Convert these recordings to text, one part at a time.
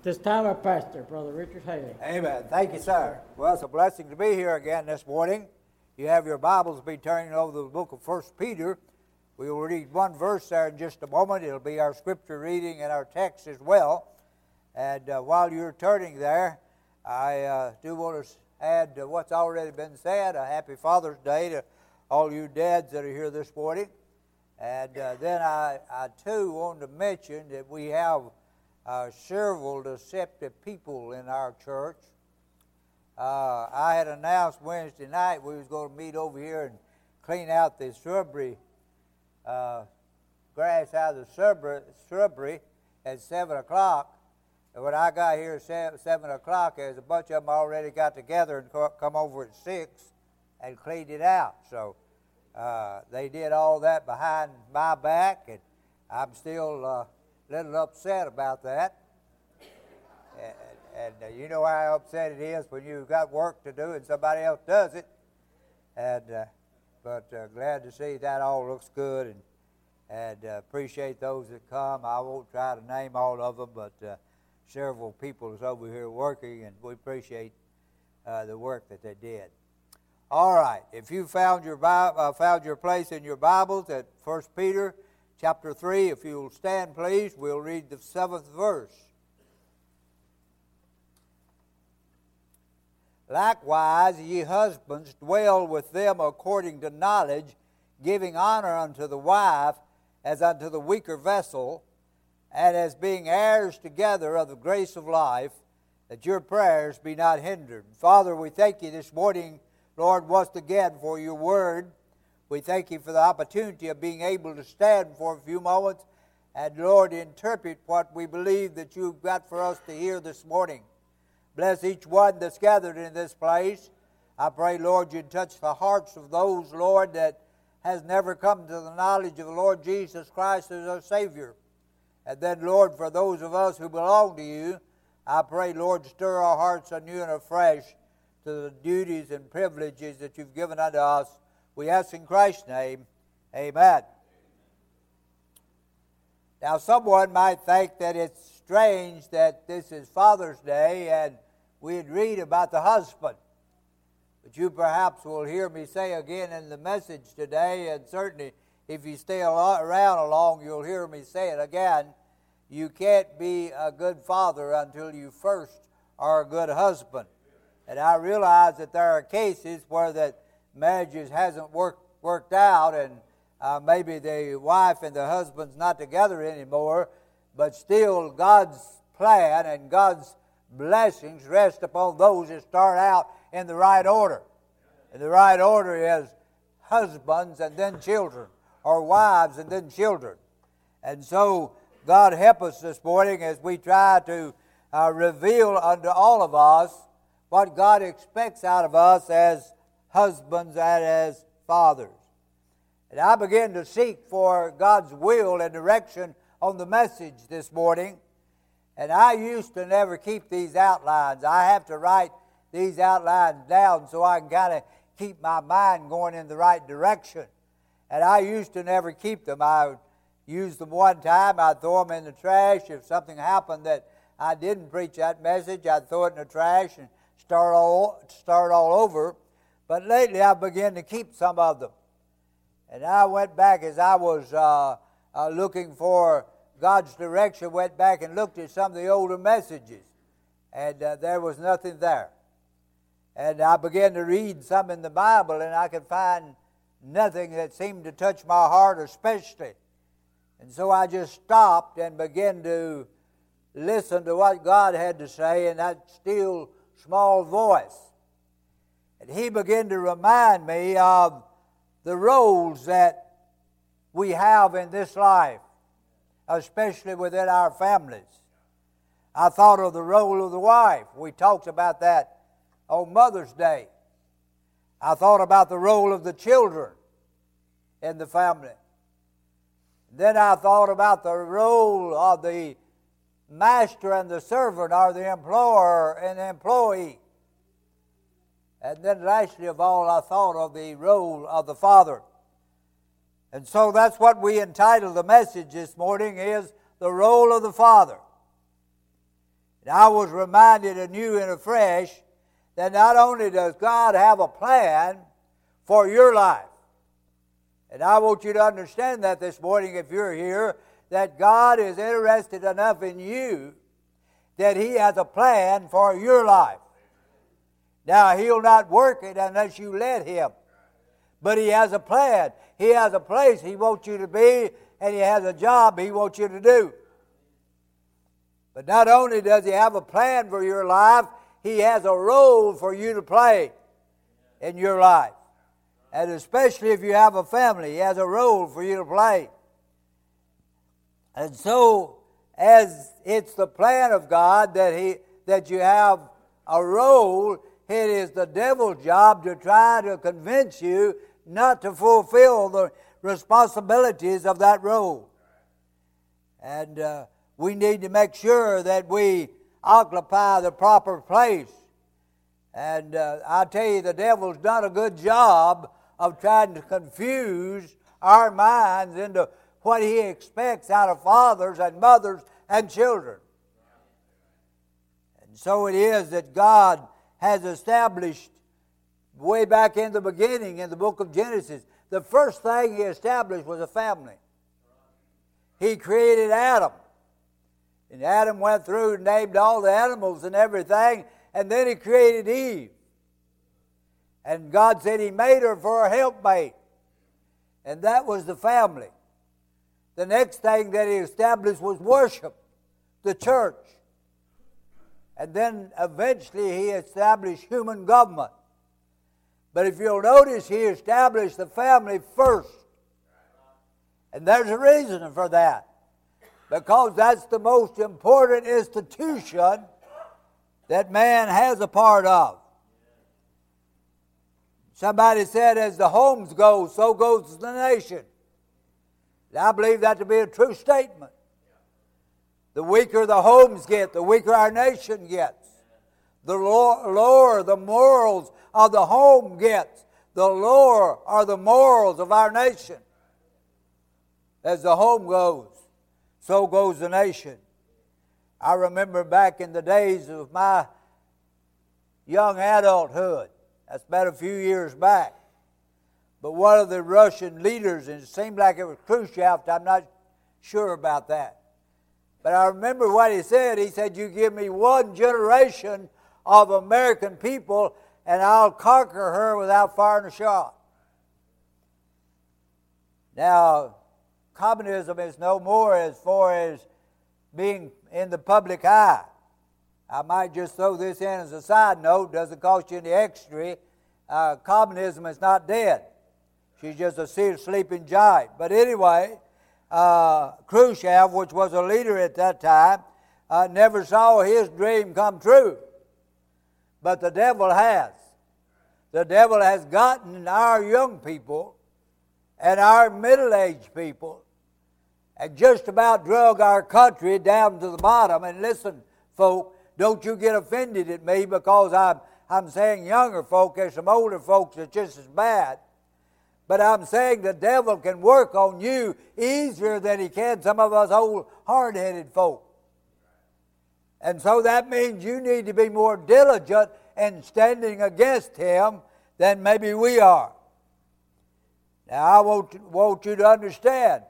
This time, our pastor, Brother Richard Haley. Amen. Thank you, sir. Well, it's a blessing to be here again this morning. You have your Bibles be turning over the book of First Peter. We will read one verse there in just a moment. It'll be our scripture reading and our text as well. And uh, while you're turning there, I uh, do want to add uh, what's already been said. A happy Father's Day to all you dads that are here this morning. And uh, then I, I too want to mention that we have uh, several deceptive people in our church. Uh, I had announced Wednesday night we was going to meet over here and clean out the shrubbery, uh, grass out of the shrubbery, at 7 o'clock. And when I got here at 7 o'clock, there's a bunch of them already got together and come over at 6 and cleaned it out. So uh, they did all that behind my back, and I'm still uh, little upset about that. And, and uh, you know how upset it is when you've got work to do and somebody else does it. And uh, but uh, glad to see that all looks good and and uh, appreciate those that come. I won't try to name all of them, but uh, several people is over here working, and we appreciate uh, the work that they did. All right, if you found your Bible, found your place in your Bibles at First Peter chapter 3. If you'll stand, please, we'll read the seventh verse. Likewise, ye husbands, dwell with them according to knowledge, giving honor unto the wife as unto the weaker vessel, and as being heirs together of the grace of life, that your prayers be not hindered. Father, we thank you this morning, Lord, once again for your word. We thank you for the opportunity of being able to stand for a few moments and, Lord, interpret what we believe that you've got for us to hear this morning. Bless each one that's gathered in this place. I pray, Lord, you touch the hearts of those, Lord, that has never come to the knowledge of the Lord Jesus Christ as our Savior. And then, Lord, for those of us who belong to you, I pray, Lord, stir our hearts anew and afresh to the duties and privileges that you've given unto us we ask in Christ's name, amen. Now, someone might think that it's strange that this is Father's Day and we'd read about the husband. But you perhaps will hear me say again in the message today, and certainly if you stay around along, you'll hear me say it again. You can't be a good father until you first are a good husband. And I realize that there are cases where that marriages hasn't worked worked out, and uh, maybe the wife and the husband's not together anymore, but still God's plan and God's blessings rest upon those that start out in the right order. And the right order is husbands and then children, or wives and then children. And so, God help us this morning as we try to uh, reveal unto all of us what God expects out of us as husbands and as fathers. And I began to seek for God's will and direction on the message this morning. And I used to never keep these outlines. I have to write these outlines down so I can kind of keep my mind going in the right direction. And I used to never keep them. I used them one time, I'd throw them in the trash. If something happened that I didn't preach that message, I'd throw it in the trash and start all, start all over. But lately I began to keep some of them. And I went back as I was uh, uh, looking for God's direction, went back and looked at some of the older messages. And uh, there was nothing there. And I began to read some in the Bible, and I could find nothing that seemed to touch my heart especially. And so I just stopped and began to listen to what God had to say in that still small voice. And he began to remind me of the roles that we have in this life, especially within our families. I thought of the role of the wife. We talked about that on Mother's Day. I thought about the role of the children in the family. Then I thought about the role of the master and the servant, or the employer and the employee. And then, lastly of all, I thought of the role of the Father. And so that's what we entitle the message this morning is the role of the Father. And I was reminded anew and afresh that not only does God have a plan for your life, and I want you to understand that this morning if you're here, that God is interested enough in you that He has a plan for your life. Now, He'll not work it unless you let Him. But He has a plan. He has a place He wants you to be, and He has a job He wants you to do. But not only does He have a plan for your life, He has a role for you to play in your life. And especially if you have a family, He has a role for you to play. And so, as it's the plan of God that, he, that you have a role, it is the devil's job to try to convince you not to fulfill the responsibilities of that role. And uh, we need to make sure that we occupy the proper place. And uh, I tell you, the devil's done a good job of trying to confuse our minds into what he expects out of fathers and mothers and children. And so it is that God has established way back in the beginning in the book of Genesis, the first thing he established was a family. He created Adam. And Adam went through and named all the animals and everything, and then he created Eve. And God said he made her for a helpmate. And that was the family. The next thing that he established was worship, the church. And then eventually he established human government. But if you'll notice, he established the family first. And there's a reason for that. Because that's the most important institution that man has a part of. Somebody said, as the homes go, so goes the nation. And I believe that to be a true statement. The weaker the homes get, the weaker our nation gets. The lower the morals of the home gets, the lower are the morals of our nation. As the home goes, so goes the nation. I remember back in the days of my young adulthood, that's about a few years back, but one of the Russian leaders, and it seemed like it was Khrushchev, I'm not sure about that. But I remember what he said. He said, You give me one generation of American people, and I'll conquer her without firing a shot. Now, communism is no more as far as being in the public eye. I might just throw this in as a side note, doesn't cost you any extra. Uh, communism is not dead. She's just a sleeping giant. But anyway, uh, Khrushchev, which was a leader at that time, uh, never saw his dream come true. But the devil has. The devil has gotten our young people and our middle aged people and just about drug our country down to the bottom. And listen, folk, don't you get offended at me because I'm, I'm saying younger folk. There's some older folks that's just as bad. But I'm saying the devil can work on you easier than he can some of us old hard headed folk. And so that means you need to be more diligent in standing against him than maybe we are. Now, I want, want you to understand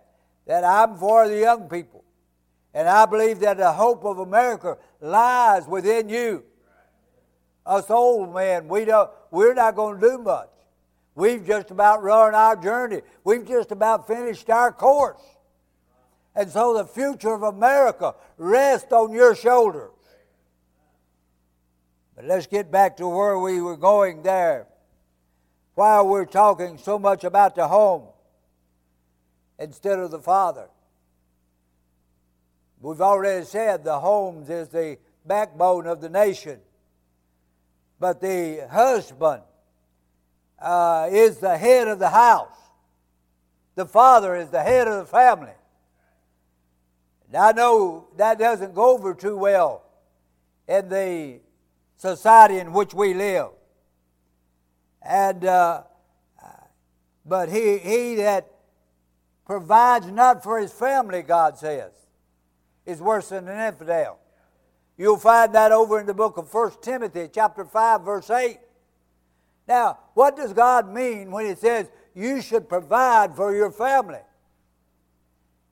that I'm for the young people. And I believe that the hope of America lies within you. Us old men, we don't, we're not going to do much. We've just about run our journey. We've just about finished our course. And so the future of America rests on your shoulders. But let's get back to where we were going there. While we're talking so much about the home instead of the father. We've already said the homes is the backbone of the nation. But the husband uh, is the head of the house. The father is the head of the family. And I know that doesn't go over too well in the society in which we live. And uh, but he he that provides not for his family, God says, is worse than an infidel. You'll find that over in the book of 1 Timothy, chapter 5, verse 8. Now, what does God mean when He says you should provide for your family?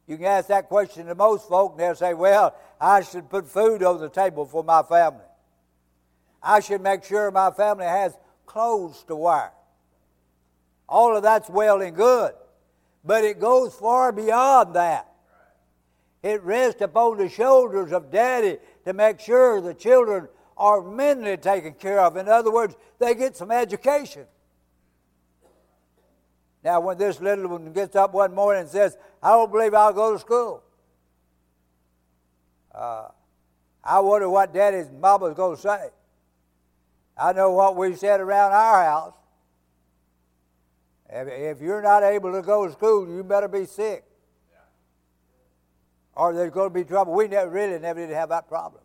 You can ask that question to most folk, and they'll say, Well, I should put food on the table for my family. I should make sure my family has clothes to wear. All of that's well and good, but it goes far beyond that. It rests upon the shoulders of daddy to make sure the children are mentally taken care of. In other words, they get some education. Now, when this little one gets up one morning and says, I don't believe I'll go to school, uh, I wonder what daddy's and mama's going to say. I know what we said around our house. If, you're not able to go to school, you better be sick. Yeah. Or there's going to be trouble. We never really never did have that problem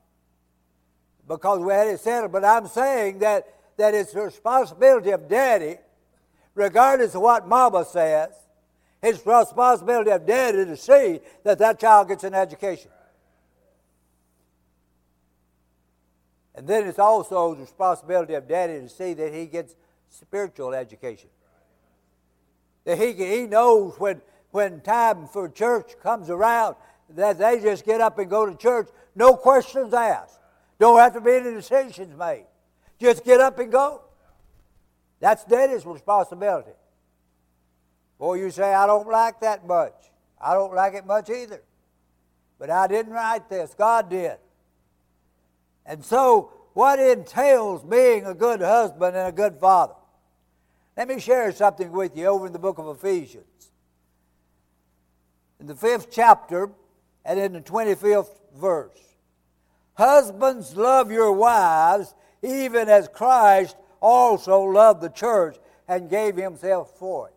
because we had it settled. But I'm saying that, that it's the responsibility of daddy, regardless of what mama says, it's the responsibility of daddy to see that that child gets an education. And then it's also the responsibility of daddy to see that he gets spiritual education. That he, he knows when, when time for church comes around that they just get up and go to church, no questions asked. Don't have to be any decisions made. Just get up and go. That's daddy's responsibility. Boy, you say, I don't like that much. I don't like it much either. But I didn't write this, God did. And so, what entails being a good husband and a good father? Let me share something with you over in the book of Ephesians. In the fifth chapter and in the 25th verse. Husbands, love your wives, even as Christ also loved the church and gave himself for it.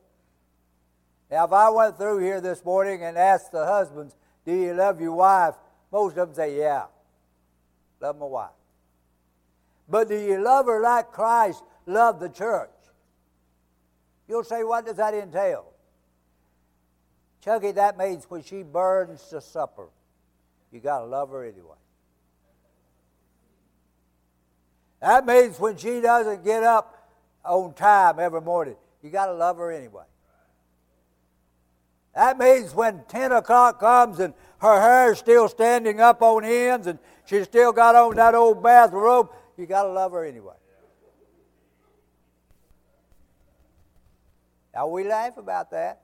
Now, if I went through here this morning and asked the husbands, Do you love your wife? Most of them say, Yeah, love my wife. But do you love her like Christ loved the church? You'll say, What does that entail? Chucky, that means when she burns the supper, you got to love her anyway. That means when she doesn't get up on time every morning, you got to love her anyway. That means when 10 o'clock comes and her hair's still standing up on ends and she's still got on that old bathrobe, you got to love her anyway. Now, we laugh about that,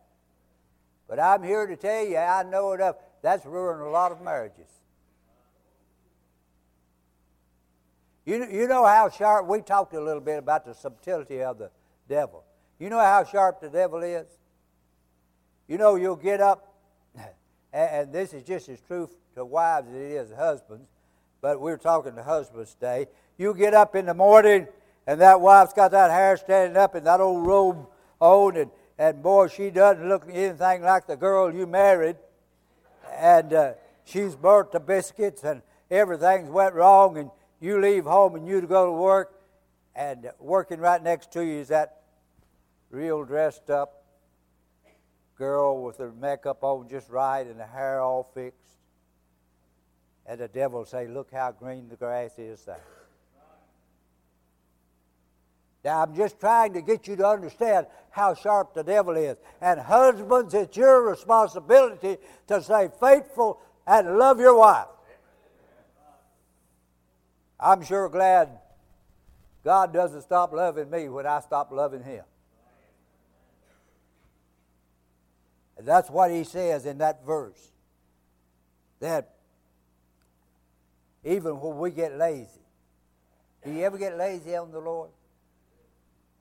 but I'm here to tell you, I know enough, that's ruined a lot of marriages. You, you know how sharp, we talked a little bit about the subtlety of the devil. You know how sharp the devil is? You know, you'll get up, and, this is just as true to wives as it is husbands, but we're talking to husbands today. You get up in the morning, and that wife's got that hair standing up and that old robe on, and, and boy, she doesn't look anything like the girl you married. And uh, she's burnt the biscuits, and everything's went wrong, and you leave home and you go to work, and working right next to you is that real dressed up girl with her makeup on just right and the hair all fixed. And the devil say, Look how green the grass is there. Now, I'm just trying to get you to understand how sharp the devil is. And husbands, it's your responsibility to stay faithful and love your wife. I'm sure glad God doesn't stop loving me when I stop loving Him. And that's what He says in that verse. That even when we get lazy, do you ever get lazy on the Lord?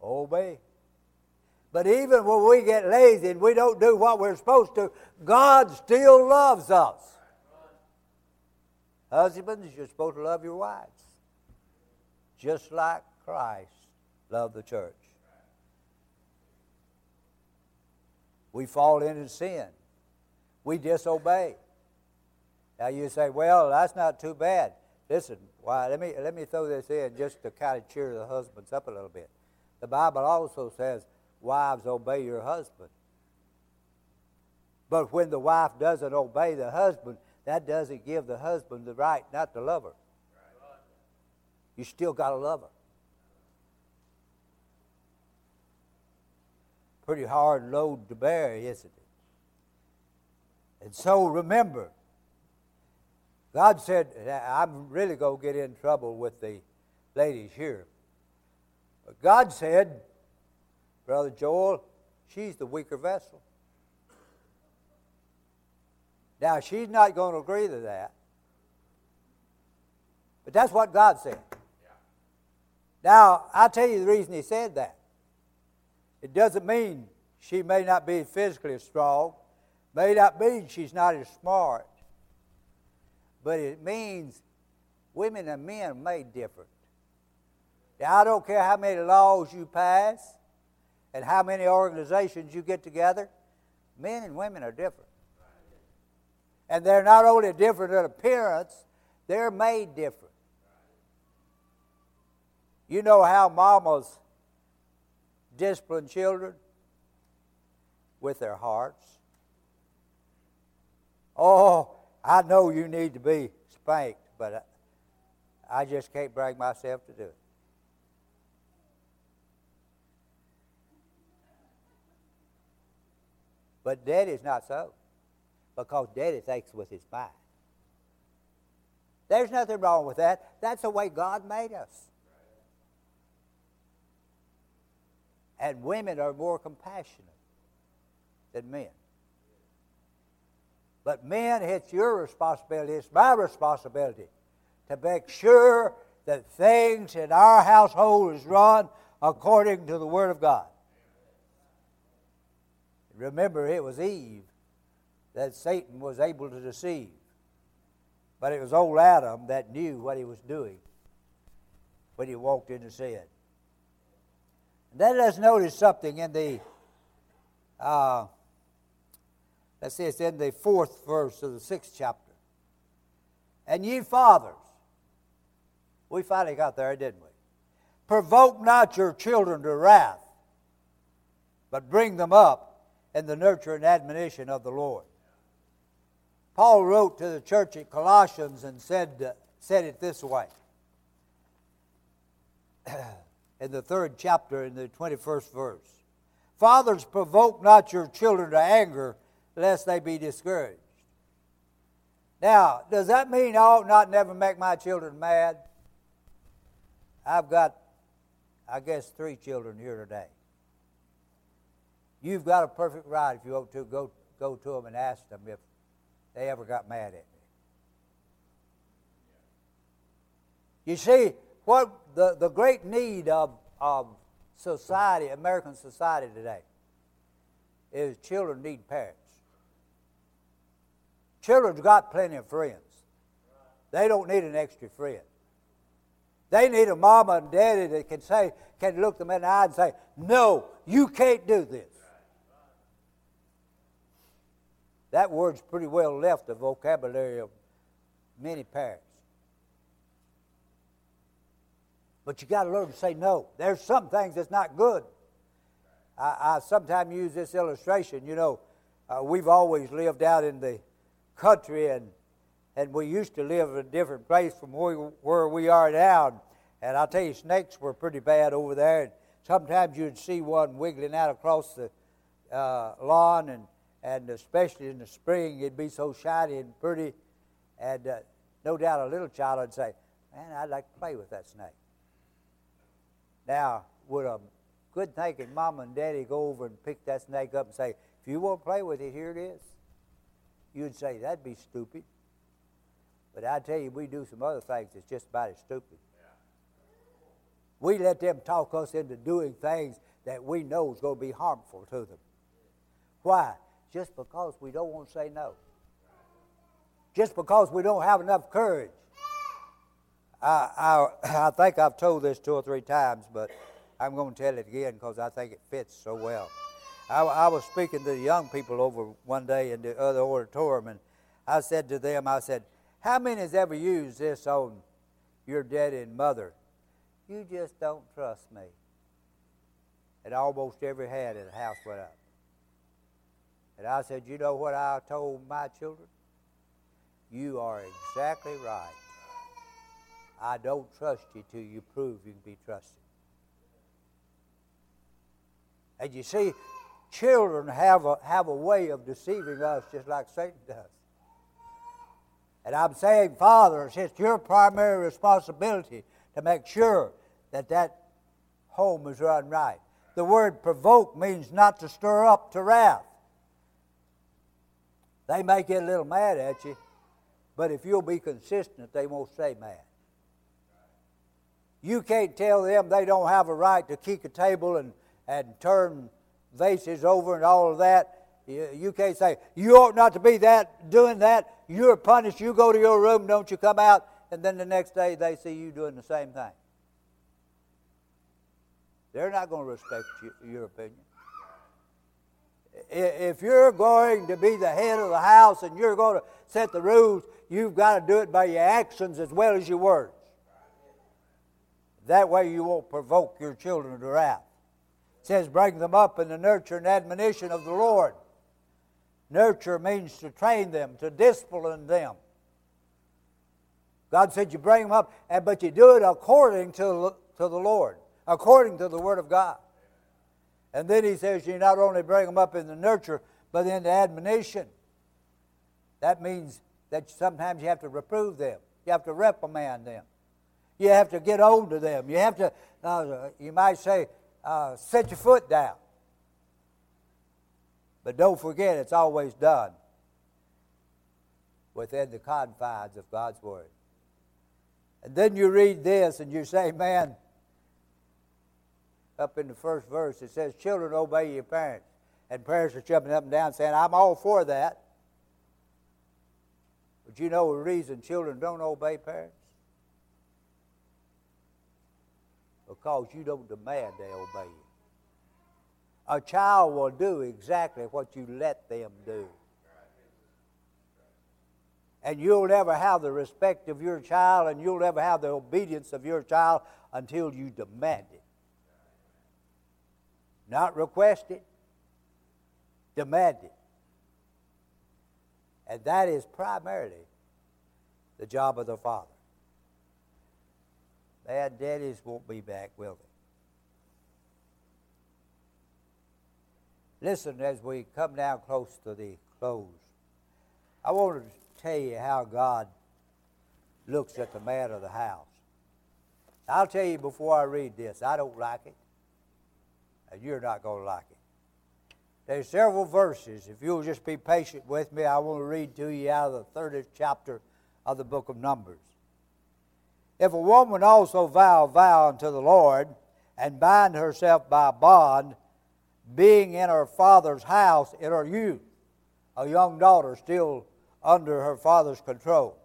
Oh, Obey. But even when we get lazy and we don't do what we're supposed to, God still loves us. Husbands, you're supposed to love your wives just like Christ loved the church. We fall into sin. We disobey. Now you say, well, that's not too bad. Listen, why, let, me, let me throw this in just to kind of cheer the husbands up a little bit. The Bible also says, wives, obey your husband. But when the wife doesn't obey the husband, that doesn't give the husband the right not to love her. You still got to love her. Pretty hard load to bear, isn't it? And so remember, God said, I'm really going to get in trouble with the ladies here. But God said, Brother Joel, she's the weaker vessel. Now, she's not going to agree to that. But that's what God said. Now, I'll tell you the reason He said that. It doesn't mean she may not be physically strong, may not mean she's not as smart, but it means women and men are made different. Now, I don't care how many laws you pass and how many organizations you get together, men and women are different. And they're not only different in appearance, they're made different. You know how mamas discipline children? With their hearts. Oh, I know you need to be spanked, but I just can't bring myself to do it. But daddy's not so because daddy thinks with his mind. There's nothing wrong with that. That's the way God made us. And women are more compassionate than men. But men, it's your responsibility, it's my responsibility to make sure that things in our household is run according to the Word of God. Remember, it was Eve that Satan was able to deceive. But it was old Adam that knew what he was doing when he walked into sin. Then let's notice something in the, uh, let's see, it's in the fourth verse of the sixth chapter. And ye fathers, we finally got there, didn't we? Provoke not your children to wrath, but bring them up in the nurture and admonition of the Lord. Paul wrote to the church at Colossians and said, said it this way. in the third chapter, in the 21st verse Fathers, provoke not your children to anger, lest they be discouraged. Now, does that mean I ought not never make my children mad? I've got, I guess, three children here today. You've got a perfect right if you want to go, go to them and ask them if they ever got mad at me. You see, what the, the great need of, of society, American society today, is children need parents. Children's got plenty of friends. They don't need an extra friend. They need a mama and daddy that can say, can look them in the eye and say, No, you can't do this. That word's pretty well left the vocabulary of many parents. But you got to learn to say no. There's some things that's not good. I, I sometimes use this illustration. You know, uh, we've always lived out in the country, and and we used to live in a different place from where we, where we are now. And I'll tell you, snakes were pretty bad over there. And sometimes you'd see one wiggling out across the uh, lawn, and and especially in the spring, it'd be so shiny and pretty. And uh, no doubt a little child would say, Man, I'd like to play with that snake. Now, would a good thinking mom and daddy go over and pick that snake up and say, If you want to play with it, here it is? You'd say, That'd be stupid. But I tell you, we do some other things that's just about as stupid. We let them talk us into doing things that we know is going to be harmful to them. Why? just because we don't want to say no. Just because we don't have enough courage. I, I, I think I've told this two or three times, but I'm going to tell it again because I think it fits so well. I, I was speaking to the young people over one day in the other auditorium, and I said to them, I said, How many has ever used this on your daddy and mother? You just don't trust me. And almost every hand in the house went up. And I said, You know what I told my children? You are exactly right. I don't trust you till you prove you can be trusted. And you see, children have a, have a way of deceiving us just like Satan does. And I'm saying, fathers, it's your primary responsibility to make sure that that home is run right. The word provoke means not to stir up to wrath. They may get a little mad at you, but if you'll be consistent, they won't stay mad. You can't tell them they don't have a right to kick a table and, and turn vases over and all of that. You, can't say, you ought not to be that doing that. You're punished. You go to your room, don't you come out, and then the next day they see you doing the same thing. They're not going to respect you, your opinion. If you're going to be the head of the house and you're going to set the rules, you've got to do it by your actions as well as your words. That way you won't provoke your children to wrath. It says, bring them up in the nurture and admonition of the Lord. Nurture means to train them, to discipline them. God said you bring them up, but you do it according to, to the Lord, according to the Word of God. And then he says you not only bring them up in the nurture, but in the admonition. That means that sometimes you have to reprove them, you have to reprimand them. You have to get on to them. You have to, uh, you might say, uh, set your foot down. But don't forget, it's always done within the confines of God's Word. And then you read this and you say, man, up in the first verse, it says, Children, obey your parents. And parents are jumping up and down saying, I'm all for that. But you know the reason children don't obey parents? Because you don't demand they obey you. A child will do exactly what you let them do. And you'll never have the respect of your child and you'll never have the obedience of your child until you demand it. Not request it, demand it. And that is primarily the job of the Father. Bad daddies won't be back, will they? Listen, as we come down close to the close, I want to tell you how God looks at the man of the house. I'll tell you before I read this, I don't like it, and you're not going to like it. There's several verses. If you'll just be patient with me, I want to read to you out of the 30th chapter of the book of Numbers. If a woman also vow a vow unto the Lord, and bind herself by bond, being in her father's house in her youth, a young daughter still under her father's control.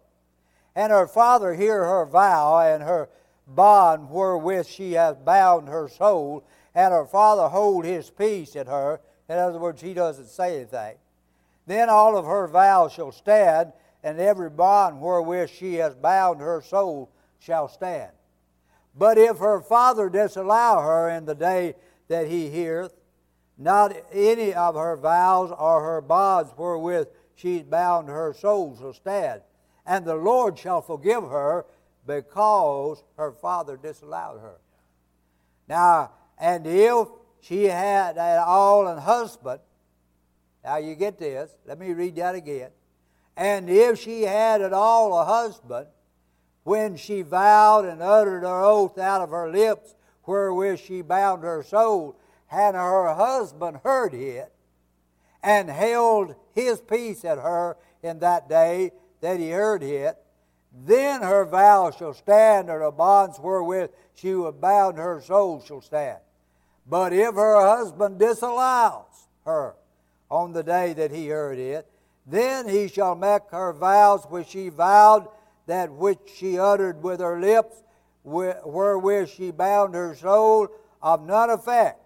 And her father hear her vow and her bond wherewith she has bound her soul, and her father hold his peace at her. In other words, he doesn't say anything. Then all of her vows shall stand, and every bond wherewith she has bound her soul shall stand. But if her father disallow her in the day that he heareth, not any of her vows or her bonds wherewith she bound her soul shall stand. And the Lord shall forgive her because her father disallowed her. Now, and if she had at all an husband, now you get this, let me read that again. And if she had at all a husband, when she vowed and uttered her oath out of her lips, wherewith she bound her soul, and her husband heard it, and held his peace at her in that day that he heard it, then her vow shall stand, and the bonds wherewith she would bound her soul shall stand. But if her husband disallows her on the day that he heard it, then he shall make her vows which she vowed that which she uttered with her lips, wherewith she bound her soul, of none effect.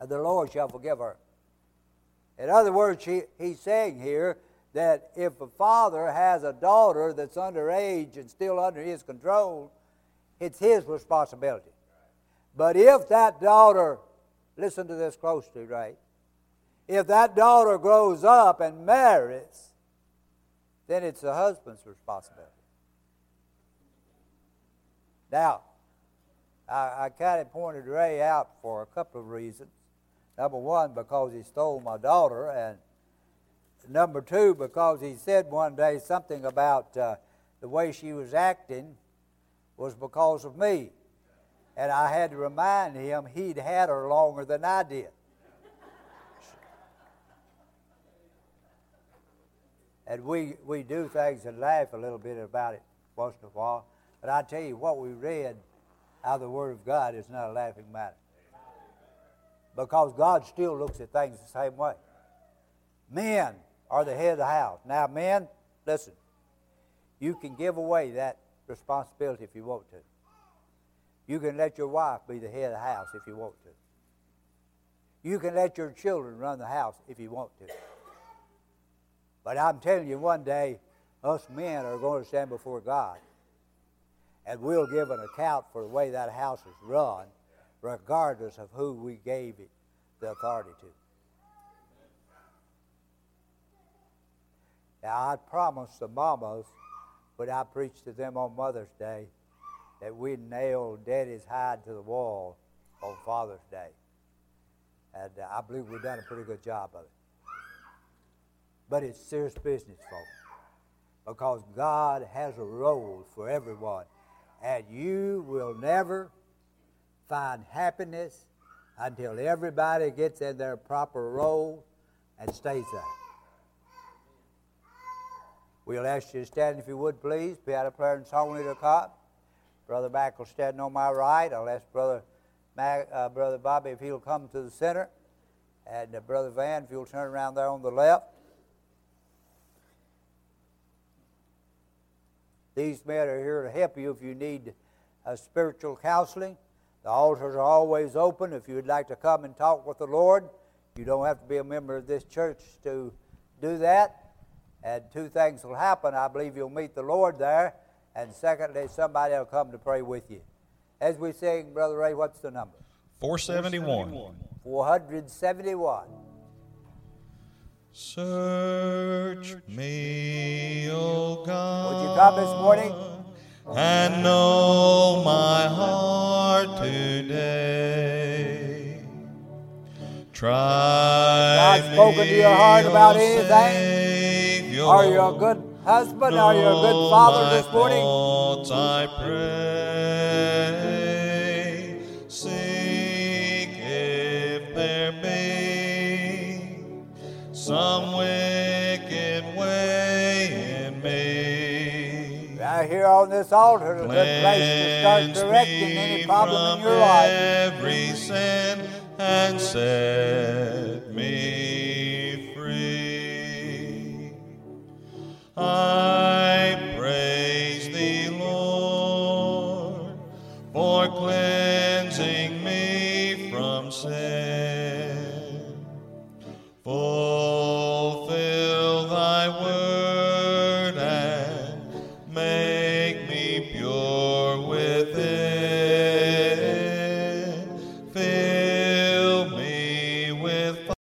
And the Lord shall forgive her. In other words, he, he's saying here that if a father has a daughter that's underage and still under his control, it's his responsibility. But if that daughter, listen to this closely, right? If that daughter grows up and marries, then it's the husband's responsibility. Now, I, I kind of pointed Ray out for a couple of reasons. Number one, because he stole my daughter, and number two, because he said one day something about uh, the way she was acting was because of me. And I had to remind him he'd had her longer than I did. And we, we do things and laugh a little bit about it once in a while. But I tell you, what we read out of the Word of God is not a laughing matter. Because God still looks at things the same way. Men are the head of the house. Now, men, listen, you can give away that responsibility if you want to. You can let your wife be the head of the house if you want to. You can let your children run the house if you want to. But I'm telling you, one day, us men are going to stand before God, and we'll give an account for the way that house is run, regardless of who we gave it the authority to. Now, I promised the mamas when I preached to them on Mother's Day that we'd nail Daddy's hide to the wall on Father's Day. And uh, I believe we've done a pretty good job of it. But it's serious business, folks. Because God has a role for everyone. And you will never find happiness until everybody gets in their proper role and stays there. We'll ask you to stand if you would, please. Be out of prayer and song leader cot. Brother Mac will stand on my right. I'll ask Brother Mac, uh, Brother Bobby if he'll come to the center. And uh, Brother Van, if you'll turn around there on the left. These men are here to help you if you need a spiritual counseling. The altars are always open if you'd like to come and talk with the Lord. You don't have to be a member of this church to do that. And two things will happen. I believe you'll meet the Lord there. And secondly, somebody will come to pray with you. As we sing, Brother Ray, what's the number? 471. 471. Search me, O God. Would you come this morning? And know my heart today. Try God spoken to your heart about anything? Savior, Are you a good husband? Are you a good father this morning? I pray. On this altar is a good place to start me any problem in your life. Every sin and set me free. I